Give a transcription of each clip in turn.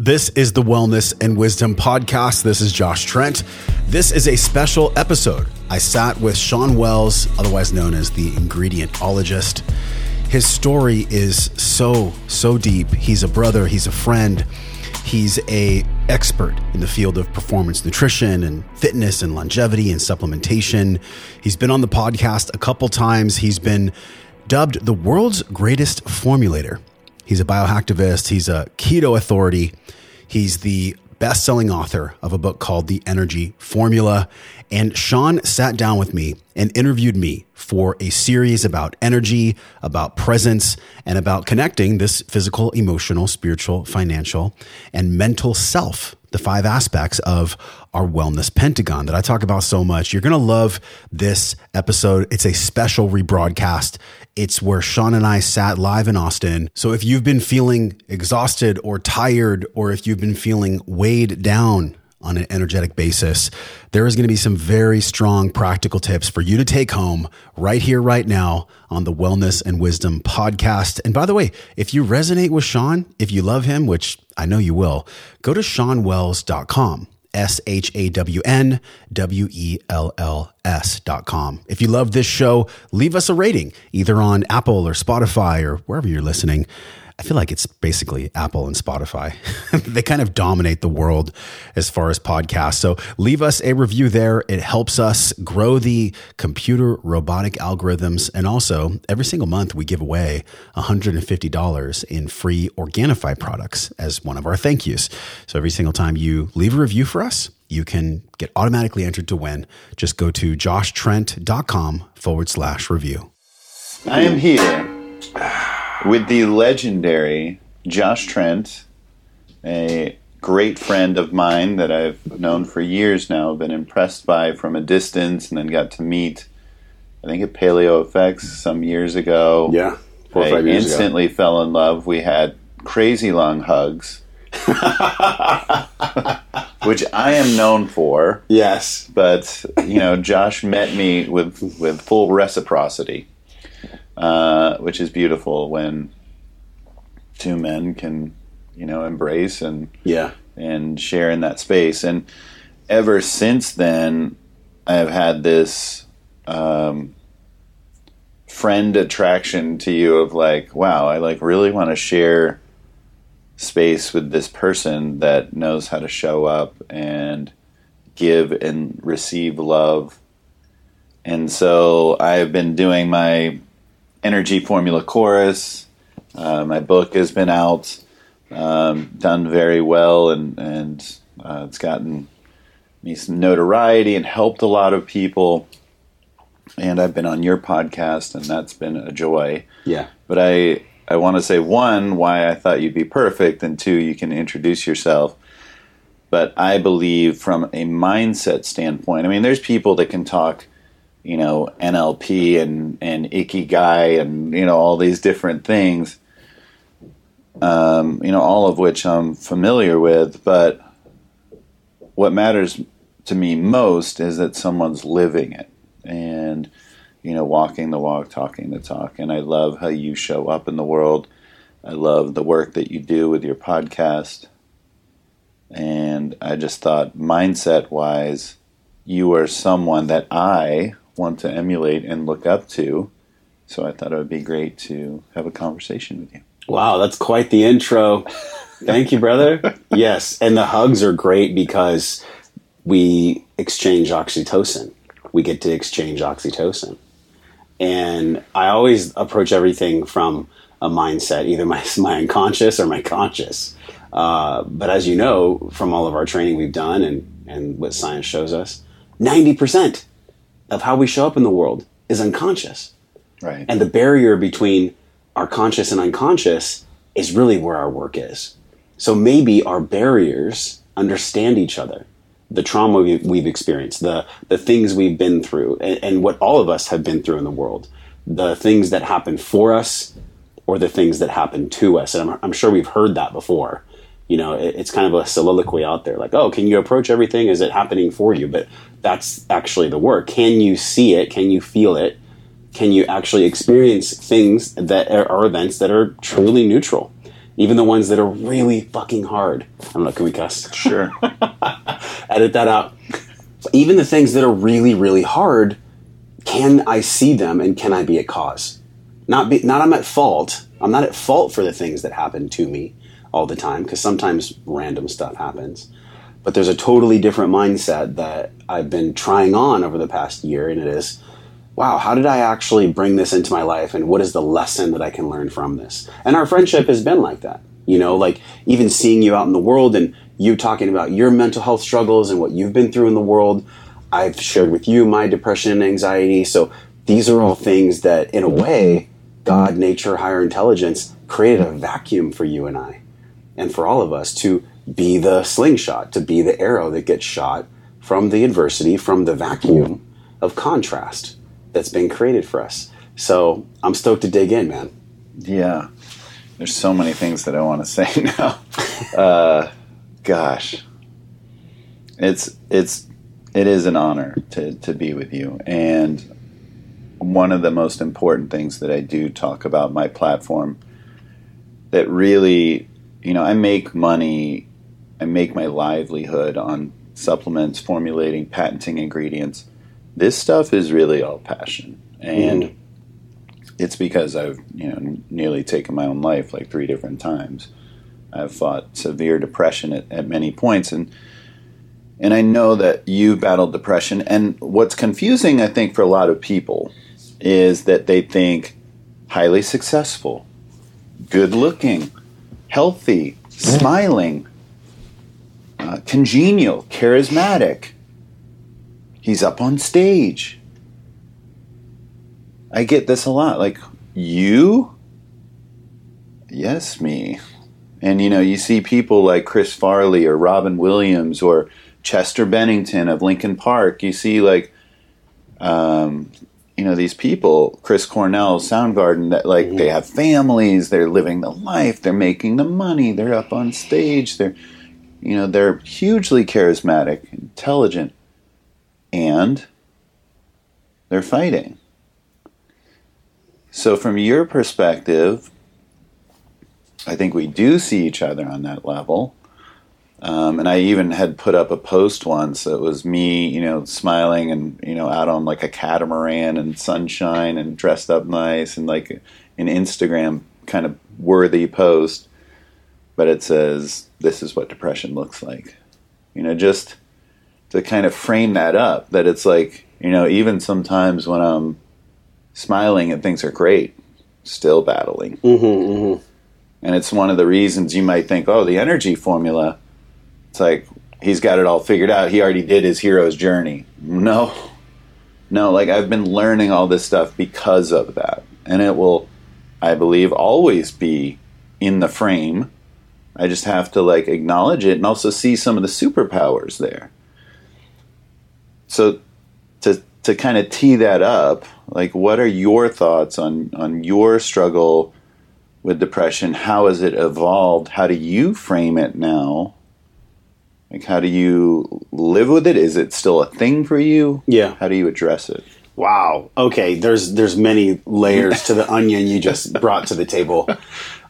This is the Wellness and Wisdom Podcast. This is Josh Trent. This is a special episode. I sat with Shawn Wells, otherwise known as the ingredientologist. His story is so, so deep. He's a brother, he's a friend. He's a expert in the field of performance nutrition and fitness and longevity and supplementation. He's been on the podcast a couple times. He's been dubbed the world's greatest formulator. He's a biohacktivist, he's a keto authority, he's the best selling author of a book called The Energy Formula. And Shawn sat down with me and interviewed me for a series about energy, about presence, and about connecting this physical, emotional, spiritual, financial, and mental self the five aspects of our wellness pentagon that I talk about so much. You're going to love this episode. It's a special rebroadcast. It's where Shawn and I sat live in Austin. So if you've been feeling exhausted or tired, or if you've been feeling weighed down on an energetic basis, there is going to be some very strong practical tips for you to take home right here, right now on the Wellness and Wisdom podcast. And by the way, if you resonate with Shawn, if you love him, which I know you will, go to shawnwells.com. S H A W N W E L L S dot com. If you love this show, leave us a rating either on Apple or Spotify or wherever you're listening. I feel like it's basically Apple and Spotify. they kind of dominate the world as far as podcasts. So leave us a review there. It helps us grow the computer robotic algorithms. And also, every single month, we give away $150 in free Organifi products as one of our thank yous. So every single time you leave a review for us, you can get automatically entered to win. Just go to joshtrent.com forward slash review. I am here with the legendary Josh Trent, a great friend of mine that I've known for years now, been impressed by from a distance, and then got to meet. I think at PaleoFX some years ago. Yeah, four or five I years instantly ago. fell in love. We had crazy long hugs. which I am known for. Yes, but you know, Josh met me with with full reciprocity. Uh, which is beautiful when two men can, you know, embrace and yeah and share in that space. And ever since then, I've had this um, friend attraction to you of like, wow, I like really want to share space with this person that knows how to show up and give and receive love. And so I've been doing my Energy Formula Chorus. Uh, my book has been out, um, done very well, and and uh, it's gotten me some notoriety and helped a lot of people. And I've been on your podcast, and that's been a joy. Yeah. But I I want to say one why I thought you'd be perfect, and two you can introduce yourself. But I believe from a mindset standpoint, I mean, there's people that can talk you know NLP and and Ikigai and you know all these different things. Um, you know all of which I'm familiar with, but what matters to me most is that someone's living it and you know walking the walk, talking the talk. And I love how you show up in the world. I love the work that you do with your podcast. And I just thought mindset wise, you are someone that I want to emulate and look up to. So I thought it would be great to have a conversation with you. Wow, that's quite the intro. Thank you, brother. yes, and the hugs are great because we exchange oxytocin. We get to exchange oxytocin. And I always approach everything from a mindset, either my, my unconscious or my conscious. Uh, but as you know from all of our training we've done and, and what science shows us, 90% of how we show up in the world is unconscious. Right. And the barrier between our conscious and unconscious is really where our work is. So maybe our barriers understand each other. The trauma we've, experienced, the, the things we've been through, and, and what all of us have been through in the world, the things that happen for us or the things that happen to us. And I'm, I'm sure we've heard that before you know, it, it's kind of a soliloquy out there like, oh, can you approach everything? Is it happening for you? But that's actually the work. Can you see it? Can you feel it? Can you actually experience things that are, are events that are truly neutral? even the ones that are really fucking hard. I don't know, can we cuss? Sure. Edit that out. Even the things that are really, really hard, can I see them and can I be a cause? Not be, not I'm at fault. I'm not at fault for the things that happen to me all the time because sometimes random stuff happens. But there's a totally different mindset that I've been trying on over the past year, and it is, wow, how did I actually bring this into my life, and what is the lesson that I can learn from this? And our friendship has been like that. You know, like even seeing you out in the world and you talking about your mental health struggles and what you've been through in the world. I've shared with you my depression and anxiety. So these are all things that, in a way, God, nature, higher intelligence created a vacuum for you and I, and for all of us to be the slingshot, to be the arrow that gets shot from the adversity, from the vacuum of contrast that's been created for us. So I'm stoked to dig in, man. Yeah. There's so many things that I want to say now. uh, gosh. It's it's it is an honor to, to be with you. And one of the most important things that I do talk about my platform that really, you know, I make money, I make my livelihood on supplements, formulating, patenting ingredients. This stuff is really all passion. And mm. it's because I've, you know, nearly taken my own life like three different times. I've fought severe depression at, at many points and and I know that you battled depression. And what's confusing, I think, for a lot of people is that they think highly successful, good looking, healthy, smiling, uh, congenial, charismatic. He's up on stage. I get this a lot. Like, you? Yes, me. And you know, you see people like Chris Farley or Robin Williams or Chester Bennington of Linkin Park. You see, like, um, you know, these people, Chris Cornell, Soundgarden, that like mm-hmm. they have families, they're living the life, they're making the money, they're up on stage, they're, you know, they're hugely charismatic, intelligent, and they're fighting. So, from your perspective, I think we do see each other on that level. Um, and I even had put up a post once that was me, you know, smiling and, you know, out on like a catamaran and sunshine and dressed up nice and like an Instagram kind of worthy post. But it says, this is what depression looks like. You know, just to kind of frame that up, that it's like, you know, even sometimes when I'm smiling and things are great, still battling. Mm-hmm, mm-hmm. And it's one of the reasons you might think, oh, the energy formula it's like he's got it all figured out. He already did his hero's journey. No, no, like I've been learning all this stuff because of that. And it will, I believe, always be in the frame. I just have to like acknowledge it and also see some of the superpowers there. So to to kind of tee that up, like what are your thoughts on on your struggle with depression? How has it evolved? How do you frame it now? Like, how do you live with it? Is it still a thing for you? Yeah. How do you address it? Wow. Okay. There's there's many layers to the onion you just brought to the table.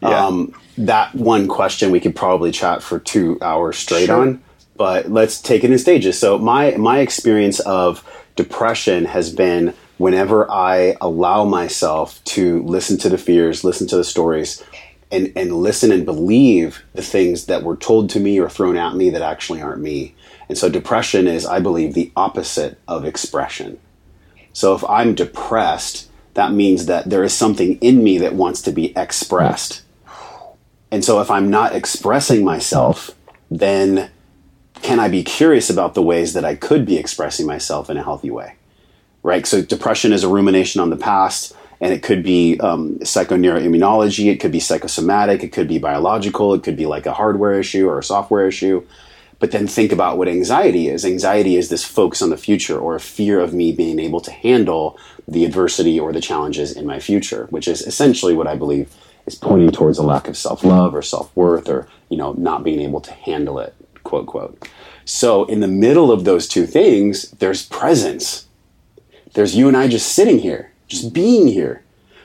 Yeah. Um, that one question we could probably chat for two hours straight sure. on, but let's take it in stages. So my my experience of depression has been whenever I allow myself to listen to the fears, listen to the stories, and and listen and believe the things that were told to me or thrown at me that actually aren't me. And so depression is, I believe, the opposite of expression. So if I'm depressed, that means that there is something in me that wants to be expressed. And so if I'm not expressing myself, then can I be curious about the ways that I could be expressing myself in a healthy way? Right? So depression is a rumination on the past and it could be um, psychoneuroimmunology, it could be psychosomatic, it could be biological, it could be like a hardware issue or a software issue. But then think about what anxiety is. Anxiety is this focus on the future or a fear of me being able to handle the adversity or the challenges in my future, which is essentially what I believe is pointing towards a lack of self love or self worth or, you know, not being able to handle it, quote, quote. So in the middle of those two things, there's presence. There's you and I just sitting here just being here.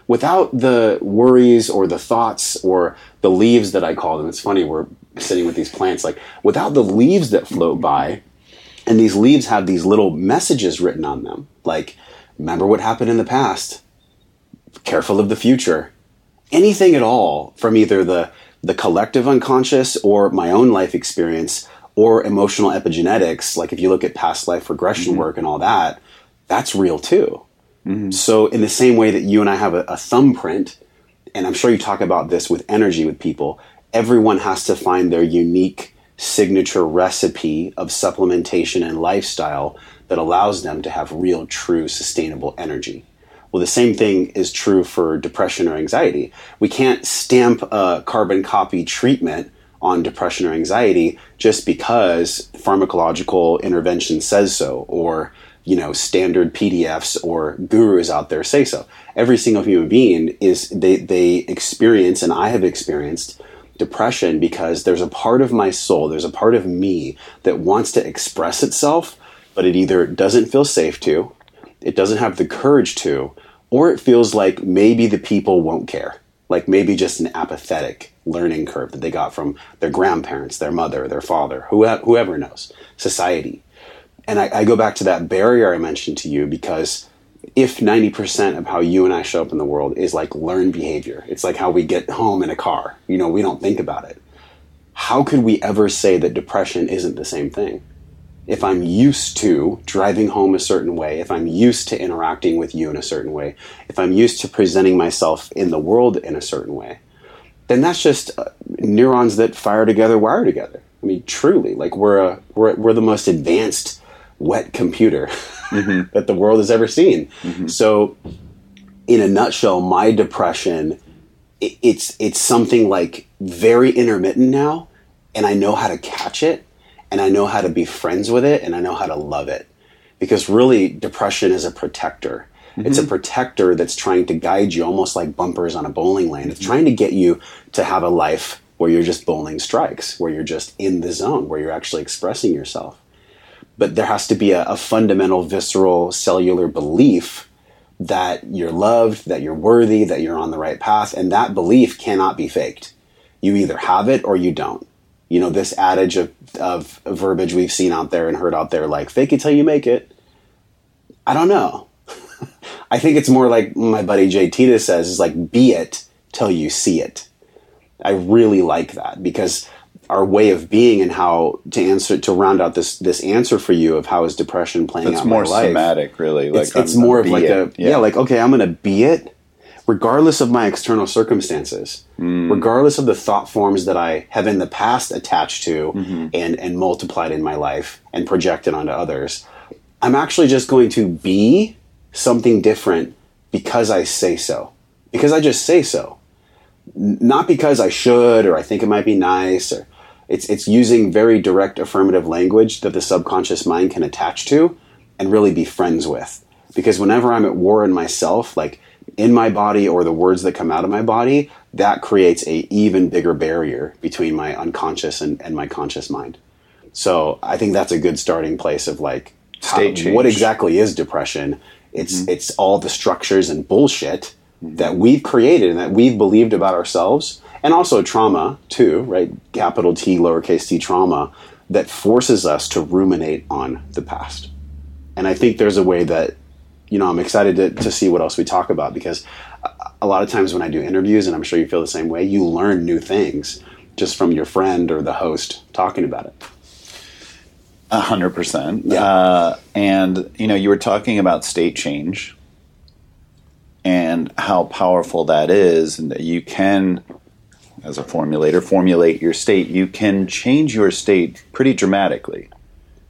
without the worries or the thoughts or the leaves that I call them. It's funny we're sitting with these plants like without the leaves that float by, and these leaves have these little messages written on them, like remember what happened in the past, careful of the future, anything at all from either the the collective unconscious or my own life experience or emotional epigenetics, like if you look at past life regression mm-hmm. work and all that, that's real too. Mm-hmm. So, in the same way that you and I have a, a thumbprint, and I'm sure you talk about this with energy with people, everyone has to find their unique signature recipe of supplementation and lifestyle that allows them to have real, true, sustainable energy. Well, the same thing is true for depression or anxiety. We can't stamp a carbon copy treatment on depression or anxiety just because pharmacological intervention says so or you know standard PDFs or gurus out there say so. Every single human being is they they experience and I have experienced depression because there's a part of my soul, there's a part of me that wants to express itself, but it either doesn't feel safe to, it doesn't have the courage to, or it feels like maybe the people won't care. Like maybe just an apathetic learning curve that they got from their grandparents, their mother, their father, whoever knows, society. And I, I go back to that barrier I mentioned to you because if 90% of how you and I show up in the world is like learned behavior, it's like how we get home in a car, you know, we don't think about it. How could we ever say that depression isn't the same thing? If I'm used to driving home a certain way, if I'm used to interacting with you in a certain way, if I'm used to presenting myself in the world in a certain way, then that's just uh, neurons that fire together, wire together. I mean, truly, like we're a, we're, we're the most advanced wet computer mm-hmm. that the world has ever seen. Mm-hmm. So, in a nutshell, my depression, it, it's it's something like very intermittent now, and I know how to catch it and I know how to be friends with it and I know how to love it. Because really, depression is a protector. Mm-hmm. It's a protector that's trying to guide you almost like bumpers on a bowling lane. It's trying to get you to have a life where you're just bowling strikes, where you're just in the zone, where you're actually expressing yourself. But there has to be a, a fundamental, visceral, cellular belief that you're loved, that you're worthy, that you're on the right path, and that belief cannot be faked. You either have it or you don't you know this adage of, of verbiage we've seen out there and heard out there like fake it till you make it i don't know i think it's more like my buddy jay tita says is like be it till you see it i really like that because our way of being and how to answer to round out this this answer for you of how is depression playing That's out more my life. somatic really like it's, it's more of like it. a yeah. yeah like okay i'm gonna be it regardless of my external circumstances, mm. regardless of the thought forms that I have in the past attached to mm-hmm. and, and multiplied in my life and projected onto others, I'm actually just going to be something different because I say so. Because I just say so. Not because I should or I think it might be nice or it's it's using very direct affirmative language that the subconscious mind can attach to and really be friends with. Because whenever I'm at war in myself, like in my body or the words that come out of my body, that creates a even bigger barrier between my unconscious and, and my conscious mind. So I think that's a good starting place of like state how, what exactly is depression? It's mm-hmm. it's all the structures and bullshit mm-hmm. that we've created and that we've believed about ourselves, and also trauma too, right? Capital T, lowercase t trauma that forces us to ruminate on the past. And I think there's a way that you know, I'm excited to, to see what else we talk about because a lot of times when I do interviews, and I'm sure you feel the same way, you learn new things just from your friend or the host talking about it. A hundred percent. Uh, and you know, you were talking about state change and how powerful that is, and that you can, as a formulator, formulate your state. You can change your state pretty dramatically.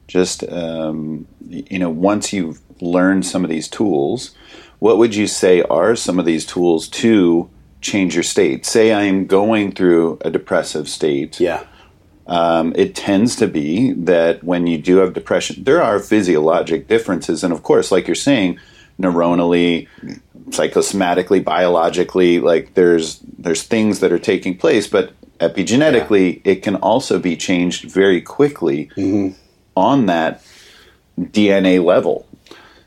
Just um, you know, once you've learn some of these tools, what would you say are some of these tools to change your state? Say I'm going through a depressive state. Yeah. Um, it tends to be that when you do have depression, there are physiologic differences. And of course, like you're saying, neuronally, psychosomatically, biologically, like there's there's things that are taking place, but epigenetically, yeah. it can also be changed very quickly mm-hmm. on that DNA level.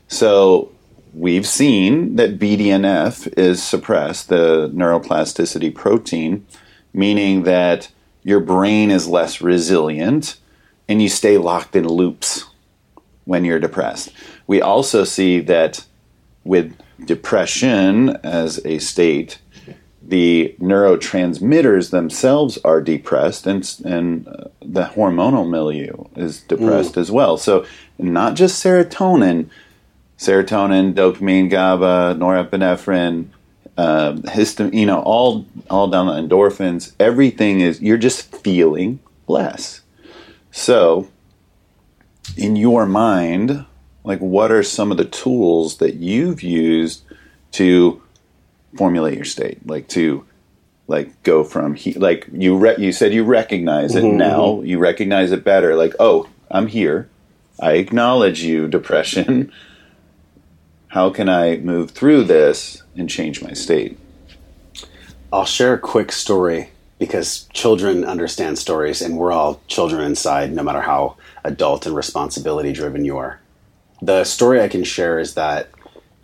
So we've seen that BDNF is suppressed, the neuroplasticity protein, meaning that your brain is less resilient and you stay locked in loops when you're depressed. We also see that with depression as a state, the neurotransmitters themselves are depressed and, and uh, the hormonal milieu is depressed as well. So, not just serotonin, serotonin, dopamine, GABA, norepinephrine, uh, histamine, you know, all all down the endorphins. Everything is you're just feeling less. So, in your mind, like what are some of the tools that you've used to formulate your state, like to like go from he, like you re- you said you recognize it Mhm, now, you recognize it better. Like oh, I'm here. I acknowledge you, depression. How can I move through this and change my state? I'll share a quick story because children understand stories, and we're all children inside, no matter how adult and responsibility driven you are. The story I can share is that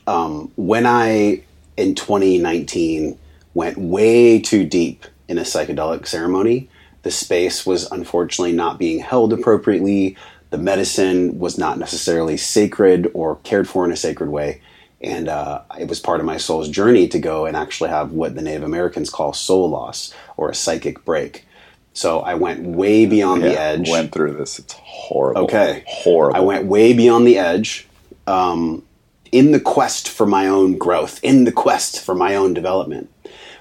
um, when I, in 2019, went way too deep in a psychedelic ceremony, the space was unfortunately not being held appropriately. The medicine was not necessarily sacred or cared for in a sacred way. And uh, it was part of my soul's journey to go and actually have what the Native Americans call soul loss or a psychic break. So I went way beyond the edge. Went through this. It's horrible. Okay. horrible. I went way beyond the edge um, in the quest for my own growth, in the quest for my own development,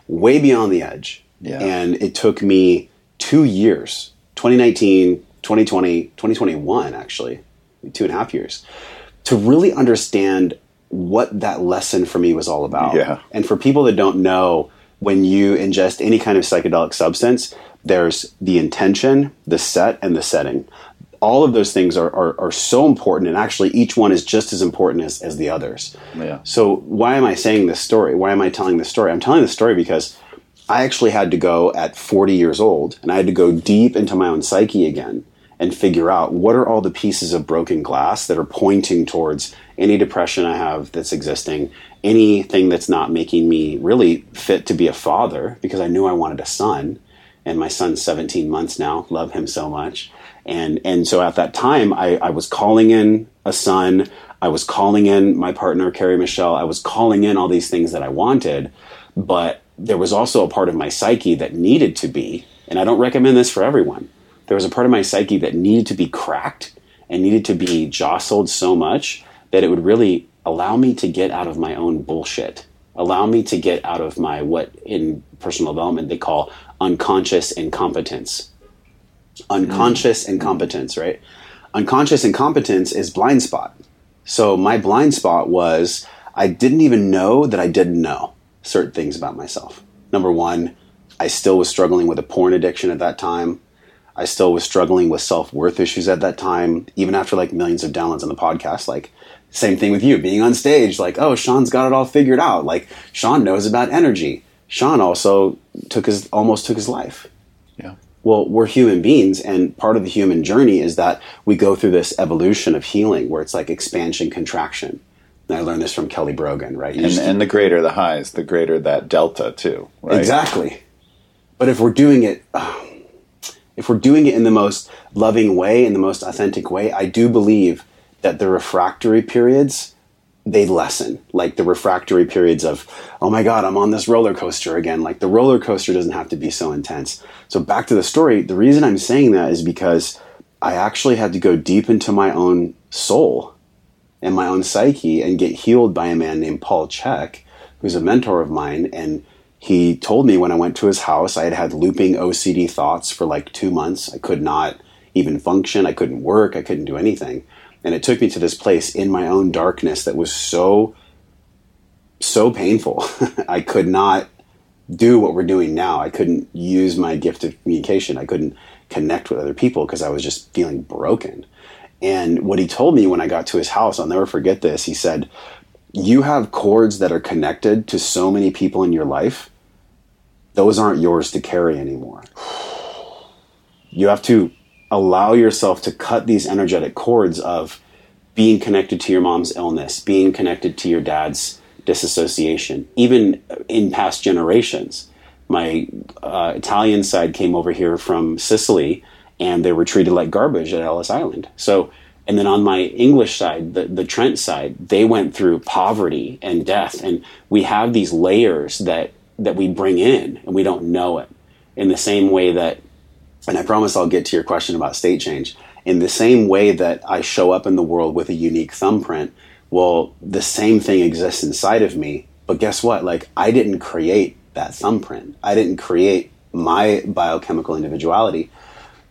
way beyond the edge. Yeah. And it took me two years 2019, 2020, 2021, actually, two and a half years to really understand what that lesson for me was all about. Yeah. And for people that don't know, when you ingest any kind of psychedelic substance, there's the intention, the set, and the setting. All of those things are, are, are so important, and actually, each one is just as important as, as the others. Yeah. So, why am I saying this story? Why am I telling this story? I'm telling this story because I actually had to go at 40 years old, and I had to go deep into my own psyche again and figure out what are all the pieces of broken glass that are pointing towards any depression I have that's existing, anything that's not making me really fit to be a father because I knew I wanted a son. And my son's 17 months now love him so much. And and so at that time I, I was calling in a son. I was calling in my partner carrie michelle. I was calling in all these things that i wanted. But there was also a part of my psyche that needed to be and i don't recommend this for everyone there was a part of my psyche that needed to be cracked and needed to be jostled so much that it would really allow me to get out of my own bullshit allow me to get out of my what in personal development they call unconscious incompetence. Unconscious mm. incompetence right? Unconscious incompetence is blind spot. So my blind spot was i didn't even know that i didn't know certain things about myself. Number one i still was struggling with a porn addiction at that time i still was struggling with self-worth issues at that time even after like millions of downloads on the podcast like same thing with you being on stage like oh shawn's got it all figured out like shawn knows about energy shawn also took his almost took his life Yeah. well, we're human beings, and part of the human journey is that we go through this evolution of healing where it's like expansion, contraction. And I learned this from Kelly Brogan, right? And, just- and the greater the highs, the greater that delta too. Right? Exactly. But if we're doing it, um, if we're doing it in the most loving way, in the most authentic way, I do believe that the refractory periods they lessen. Like the refractory periods of, oh my god, I'm on this roller coaster again. Like the roller coaster doesn't have to be so intense. So back to the story. The reason I'm saying that is because I actually had to go deep into my own soul and my own psyche and get healed by a man named Paul Chek, who's a mentor of mine. And he told me when I went to his house, I had had looping OCD thoughts for like two months. I could not even function. I couldn't work. I couldn't do anything. And it took me to this place in my own darkness that was so, so painful. I could not do what we're doing now. I couldn't use my gift of communication. I couldn't connect with other people because I was just feeling broken. And what he told me when I got to his house, I'll never forget this. He said, You have cords that are connected to so many people in your life, those aren't yours to carry anymore. You have to allow yourself to cut these energetic cords of being connected to your mom's illness, being connected to your dad's disassociation, even in past generations. My uh, Italian side came over here from Sicily and they were treated like garbage at Ellis Island. So, and then on my English side, the, the Trent side, they went through poverty and death. And we have these layers that, that we bring in and we don't know it. In the same way that, and I promise I'll get to your question about state change, in the same way that I show up in the world with a unique thumbprint, well, the same thing exists inside of me. But guess what? Like, I didn't create that thumbprint. I didn't create my biochemical individuality.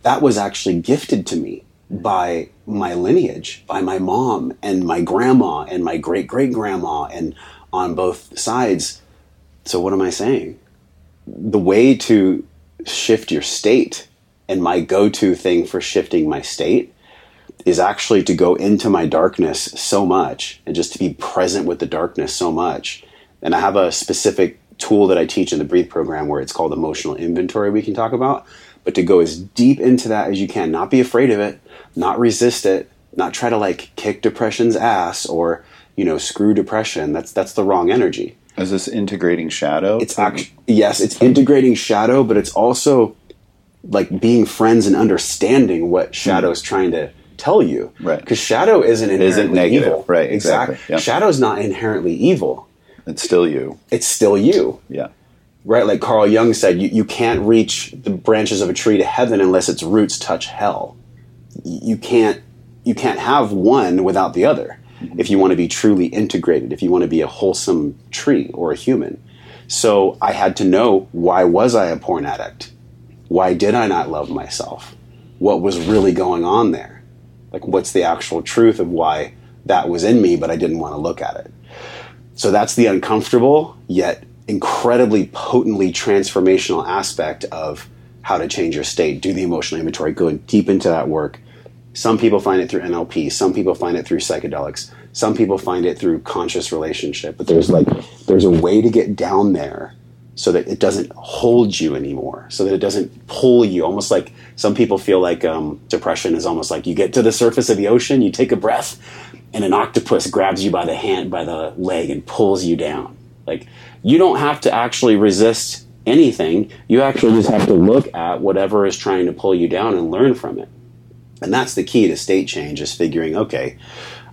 That was actually gifted to me by my lineage, by my mom and my grandma and my great great grandma, and on both sides. So, what am I saying? The way to shift your state and my go to thing for shifting my state is actually to go into my darkness so much and just to be present with the darkness so much. And I have a specific tool that I teach in the Breathe program where it's called emotional inventory we can talk about. But to go as deep into that as you can, not be afraid of it, not resist it, not try to like kick depression's ass or, you know, screw depression. That's that's the wrong energy. Is this integrating shadow? It's actually yes, it's integrating shadow, but it's also like being friends and understanding what shadow's mm. trying to tell you. Right. Because shadow isn't inherently isn't negative. evil. Right. Exactly. exactly. Shadow's not inherently evil. It's still you. It's still you. Yeah. Right. Like Carl Jung said, you, you can't reach the branches of a tree to heaven unless its roots touch hell. You can't you can't have one without the other. If you want to be truly integrated, if you want to be a wholesome tree or a human. So I had to know why was I a porn addict? Why did I not love myself? What was really going on there? Like, what's the actual truth of why that was in me, but I didn't want to look at it? So that's the uncomfortable, yet incredibly potently transformational aspect of how to change your state. Do the emotional inventory, go deep into that work. Some people find it through NLP, some people find it through psychedelics, some people find it through conscious relationship. But there's like, there's a way to get down there so that it doesn't hold you anymore, so that it doesn't pull you. Almost like some people feel like um, depression is almost like you get to the surface of the ocean, you take a breath, and an octopus grabs you by the hand, by the leg, and pulls you down. Like you don't have to actually resist anything. You actually just have to look at whatever is trying to pull you down and learn from it. And that's the key to state change is figuring, okay,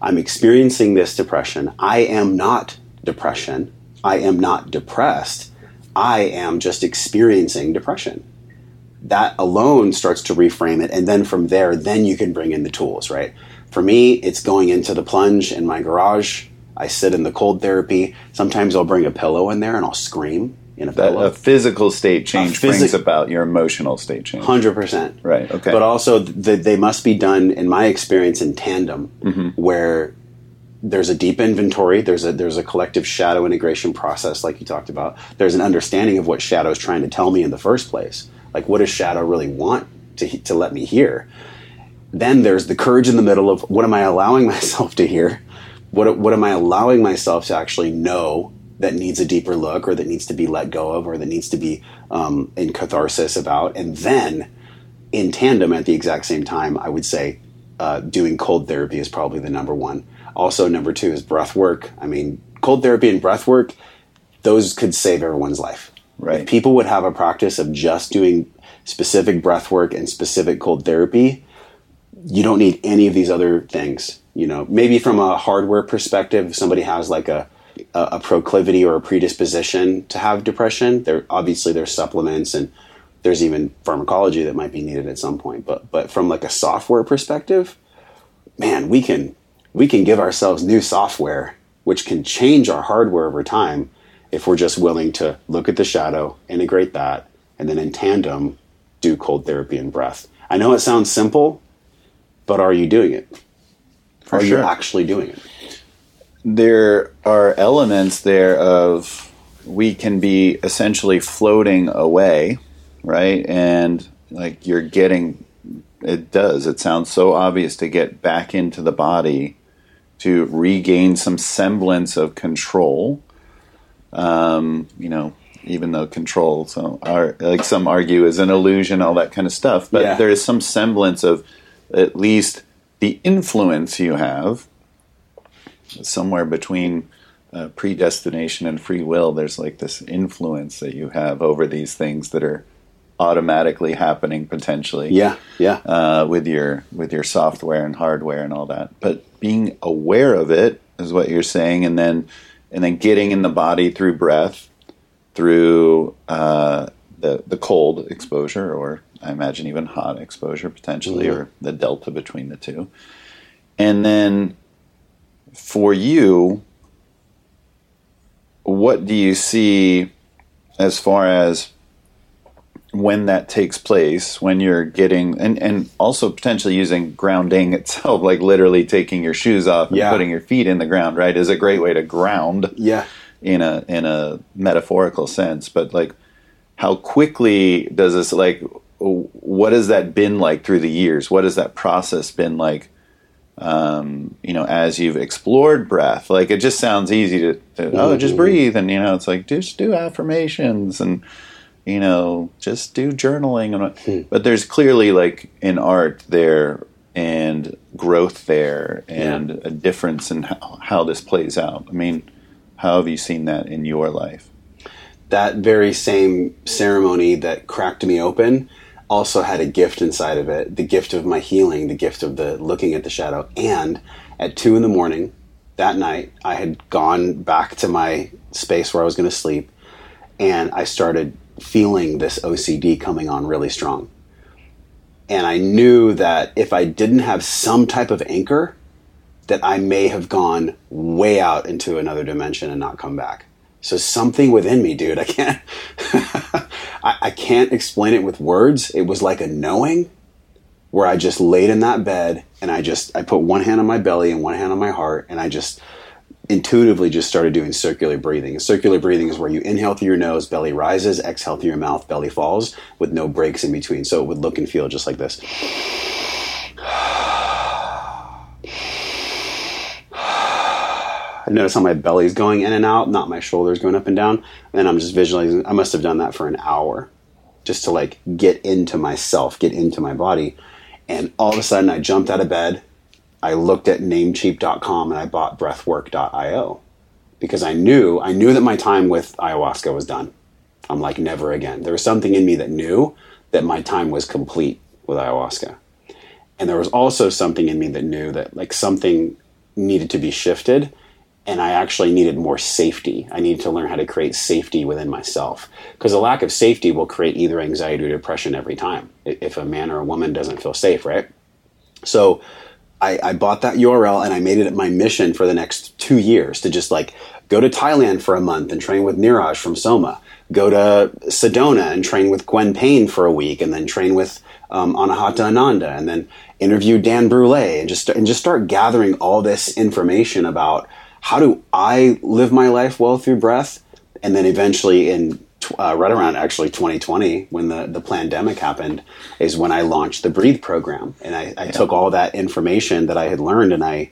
I'm experiencing this depression. I am not depression. I am not depressed I am just experiencing depression. That alone starts to reframe it. And then from there, then you can bring in the tools, right? For me, it's going into the plunge in my garage. I sit in the cold therapy. Sometimes I'll bring a pillow in there and I'll scream a physical state change phys- brings about your emotional state change. 100%. Right, okay. But also, the, they must be done, in my experience, in tandem, mm-hmm. where there's a deep inventory there's a there's a collective shadow integration process like you talked about there's an understanding of what shadow is trying to tell me in the first place like what does shadow really want to to let me hear then there's the courage in the middle of what am i allowing myself to hear what what am i allowing myself to actually know that needs a deeper look or that needs to be let go of or that needs to be um, in catharsis about and then in tandem at the exact same time i would say uh, doing cold therapy is probably the number one also, number two is breath work. I mean, cold therapy and breath work, those could save everyone's life. Right. If people would have a practice of just doing specific breath work and specific cold therapy, you don't need any of these other things. You know, maybe from a hardware perspective, somebody has like a a, proclivity or a predisposition to have depression, there obviously there's supplements and there's even pharmacology that might be needed at some point. But but from like a software perspective, man, we can we can give ourselves new software which can change our hardware over time if we're just willing to look at the shadow, integrate that, and then in tandem do cold therapy and breath. I know it sounds simple, but are you doing it? For are sure. you actually doing it? There are elements there of we can be essentially floating away, right? And like you're getting it does. It sounds so obvious to get back into the body to regain some semblance of control. Um, you know, even though control, so are, like some argue, is an illusion, all that kind of stuff. But yeah. there is some semblance of at least the influence you have somewhere between uh, predestination and free will, there's like this influence that you have over these things that are automatically happening potentially. Yeah, yeah. Uh, with your with your software and hardware and all that, but being aware of it is what you're saying, and then and then getting in the body through breath, through uh, the the cold exposure, or I imagine even hot exposure potentially, Mhm. or the delta between the two, and then for you, what do you see as far as when that takes place, when you're getting, and, and also potentially using grounding itself, like literally taking your shoes off and Yeah. putting your feet in the ground, right, is a great way to ground Yeah. in a in a metaphorical sense. But like, how quickly does this like? What has that been like through the years? What has that process been like? Um, you know, as you've explored breath, like it just sounds easy to, to oh, just breathe, and you know, it's like just do affirmations and you know, just do journaling. And, Hmm. But there's clearly like an art there and growth there and a difference in how, how this plays out. I mean, how have you seen that in your life? that very same ceremony that cracked me open also had a gift inside of it the gift of my healing the gift of the looking at the shadow. And at two in the morning that night i had gone back to my space where i was going to sleep and i started feeling this ocd coming on really strong. And i knew that if i didn't have some type of anchor that i may have gone way out into another dimension and not come back. So something within me, dude, I can't, I, I can't explain it with words. It was like a knowing where I just laid in that bed and I just, I put one hand on my belly and one hand on my heart and I just intuitively just started doing circular breathing. And circular breathing is where you inhale through your nose, belly rises, exhale through your mouth, belly falls with no breaks in between. So it would look and feel just like this. I notice how my belly's going in and out, not my shoulders going up and down. And I'm just visualizing. I must have done that for an hour just to like get into myself, get into my body. And all of a sudden, I jumped out of bed. I looked at namecheap.com and I bought breathwork.io because I knew I knew that my time with ayahuasca was done. I'm like never again. There was something in me that knew that my time was complete with ayahuasca. And there was also something in me that knew that like something needed to be shifted and I actually needed more safety. I needed to learn how to create safety within myself because a lack of safety will create either anxiety or depression every time if a man or a woman doesn't feel safe, right? So I, I bought that URL and I made it my mission for the next two years to just like go to Thailand for a month and train with Niraj from Soma, go to Sedona and train with Gwen Payne for a week, and then train with um, Anahata Ananda, and then interview Dan Brule, and just and just start gathering all this information about how do I live my life well through breath, and then eventually in uh, right around actually 2020 when the, the pandemic happened is when I launched the Breathe program. And I, I took all that information that I had learned and I,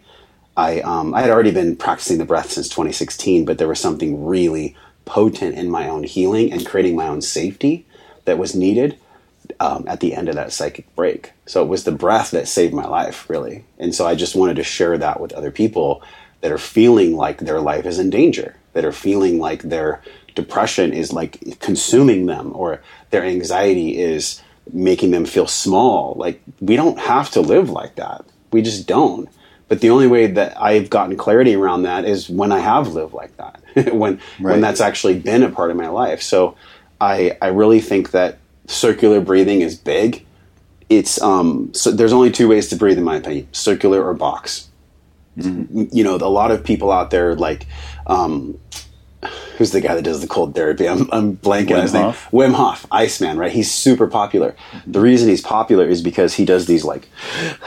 I, um, I had already been practicing the breath since 2016, but there was something really potent in my own healing and creating my own safety that was needed um, at the end of that psychic break. So it was the breath that saved my life, really. And so I just wanted to share that with other people that are feeling like their life is in danger, that are feeling like their depression is like consuming them or their anxiety is making them feel small. Like we don't have to live like that. We just don't. But the only way that I've gotten clarity around that is when I have lived like that, when Right. when that's actually been a part of my life. So I I really think that circular breathing is big. It's um so there's only two ways to breathe in my opinion: circular or box. Mm-hmm. You know, a lot of people out there like um who's the guy that does the cold therapy? I'm, I'm blanking on his name. Wim Hof, Iceman, right? He's super popular. Mm-hmm. The reason he's popular is because he does these like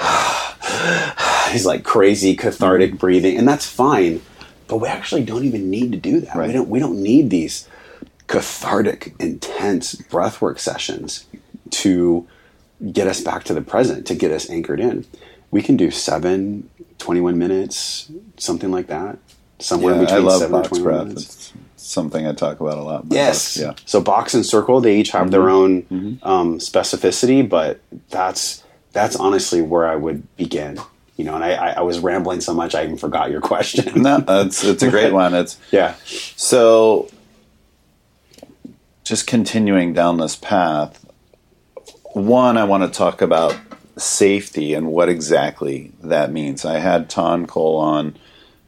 he's like crazy cathartic mm-hmm. breathing, and that's fine. But we actually don't even need to do that. Right. We don't. We don't need these cathartic, intense breathwork sessions to get us back to the present, to get us anchored in. We can do seven, 21 minutes, something like that. Somewhere Yeah, between I love seven box and 21 breath. minutes. It's something I talk about a lot. Yes. Yeah. So box and circle, they each have their Mm-hmm. own um, specificity, but that's that's honestly where I would begin. You know, and I, I, I was rambling so much I even forgot your question. No, it's it's a great one. It's yeah. so just continuing down this path. One, I want to talk about safety and what exactly that means. I had Ton Cole on.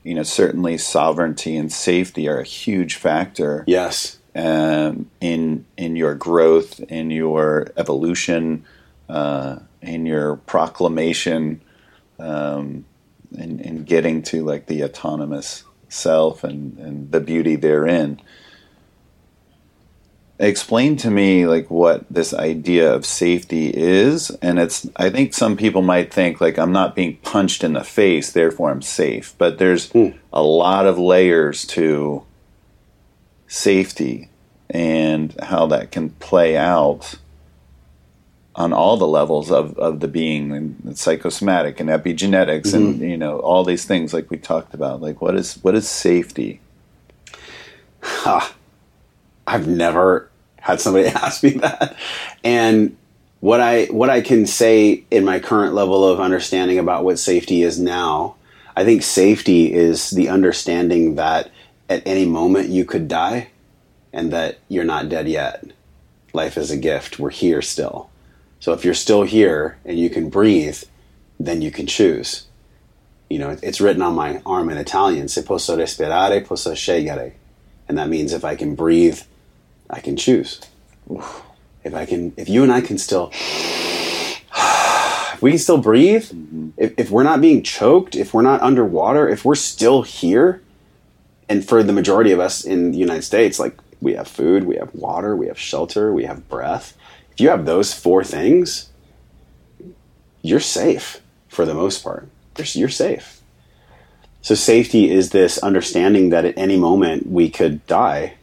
You know, certainly sovereignty and safety are a huge factor Yes. um, in in your growth, in your evolution, uh, in your proclamation, um, in, in getting to like the autonomous self and, and the beauty therein. Explain to me like what this idea of safety is, and it's. I think some people might think like I'm not being punched in the face, therefore I'm safe. But there's hmm. a lot of layers to safety and how that can play out on all the levels of, of the being and psychosomatic and epigenetics and mm-hmm. you know all these things like we talked about. Like what is what is safety I've never had somebody ask me that. And what I what I can say in my current level of understanding about what safety is now, I think safety is the understanding that at any moment you could die and that you're not dead yet. Life is a gift. We're here still. So if you're still here and you can breathe, then you can choose. You know, it's written on my arm in Italian, se posso respirare, posso scegliere. And that means if I can breathe, I can choose. If I can, if you and I can still, if we can still breathe, mm-hmm. if, if we're not being choked, if we're not underwater, if we're still here, and for the majority of us in the United States, like we have food, we have water, we have shelter, we have breath. If you have those four things, you're safe for the most part. You're, you're safe. So safety is this understanding that at any moment we could die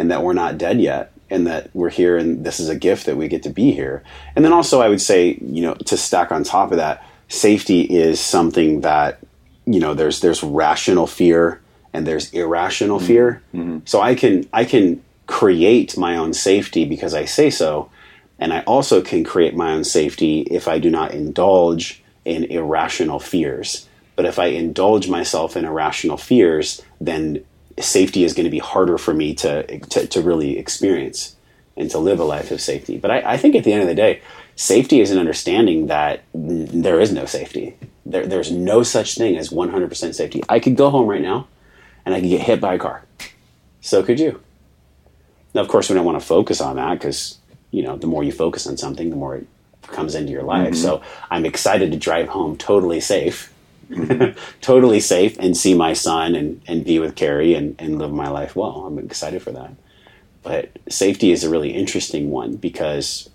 and that we're not dead yet and that we're here and this is a gift that we get to be here. And then also I would say, you know, to stack on top of that, safety is something that, you know, there's there's rational fear and there's irrational mm-hmm. fear. Mm-hmm. So I can I can create my own safety because I say so, and I also can create my own safety if I do not indulge in irrational fears. But if I indulge myself in irrational fears, then safety is going to be harder for me to, to, to really experience and to live a life of safety. But I, I think at the end of the day, safety is an understanding that there is no safety. There, there's no such thing as 100% safety. I could go home right now and I could get hit by a car. So could you. Now, of course, we don't want to focus on that because, you know, the more you focus on something, the more it comes into your life. Mm-hmm. So I'm excited to drive home totally safe, totally safe, and see my son and, and be with Carrie and, and live my life well. I'm excited for that. But safety is a really interesting one because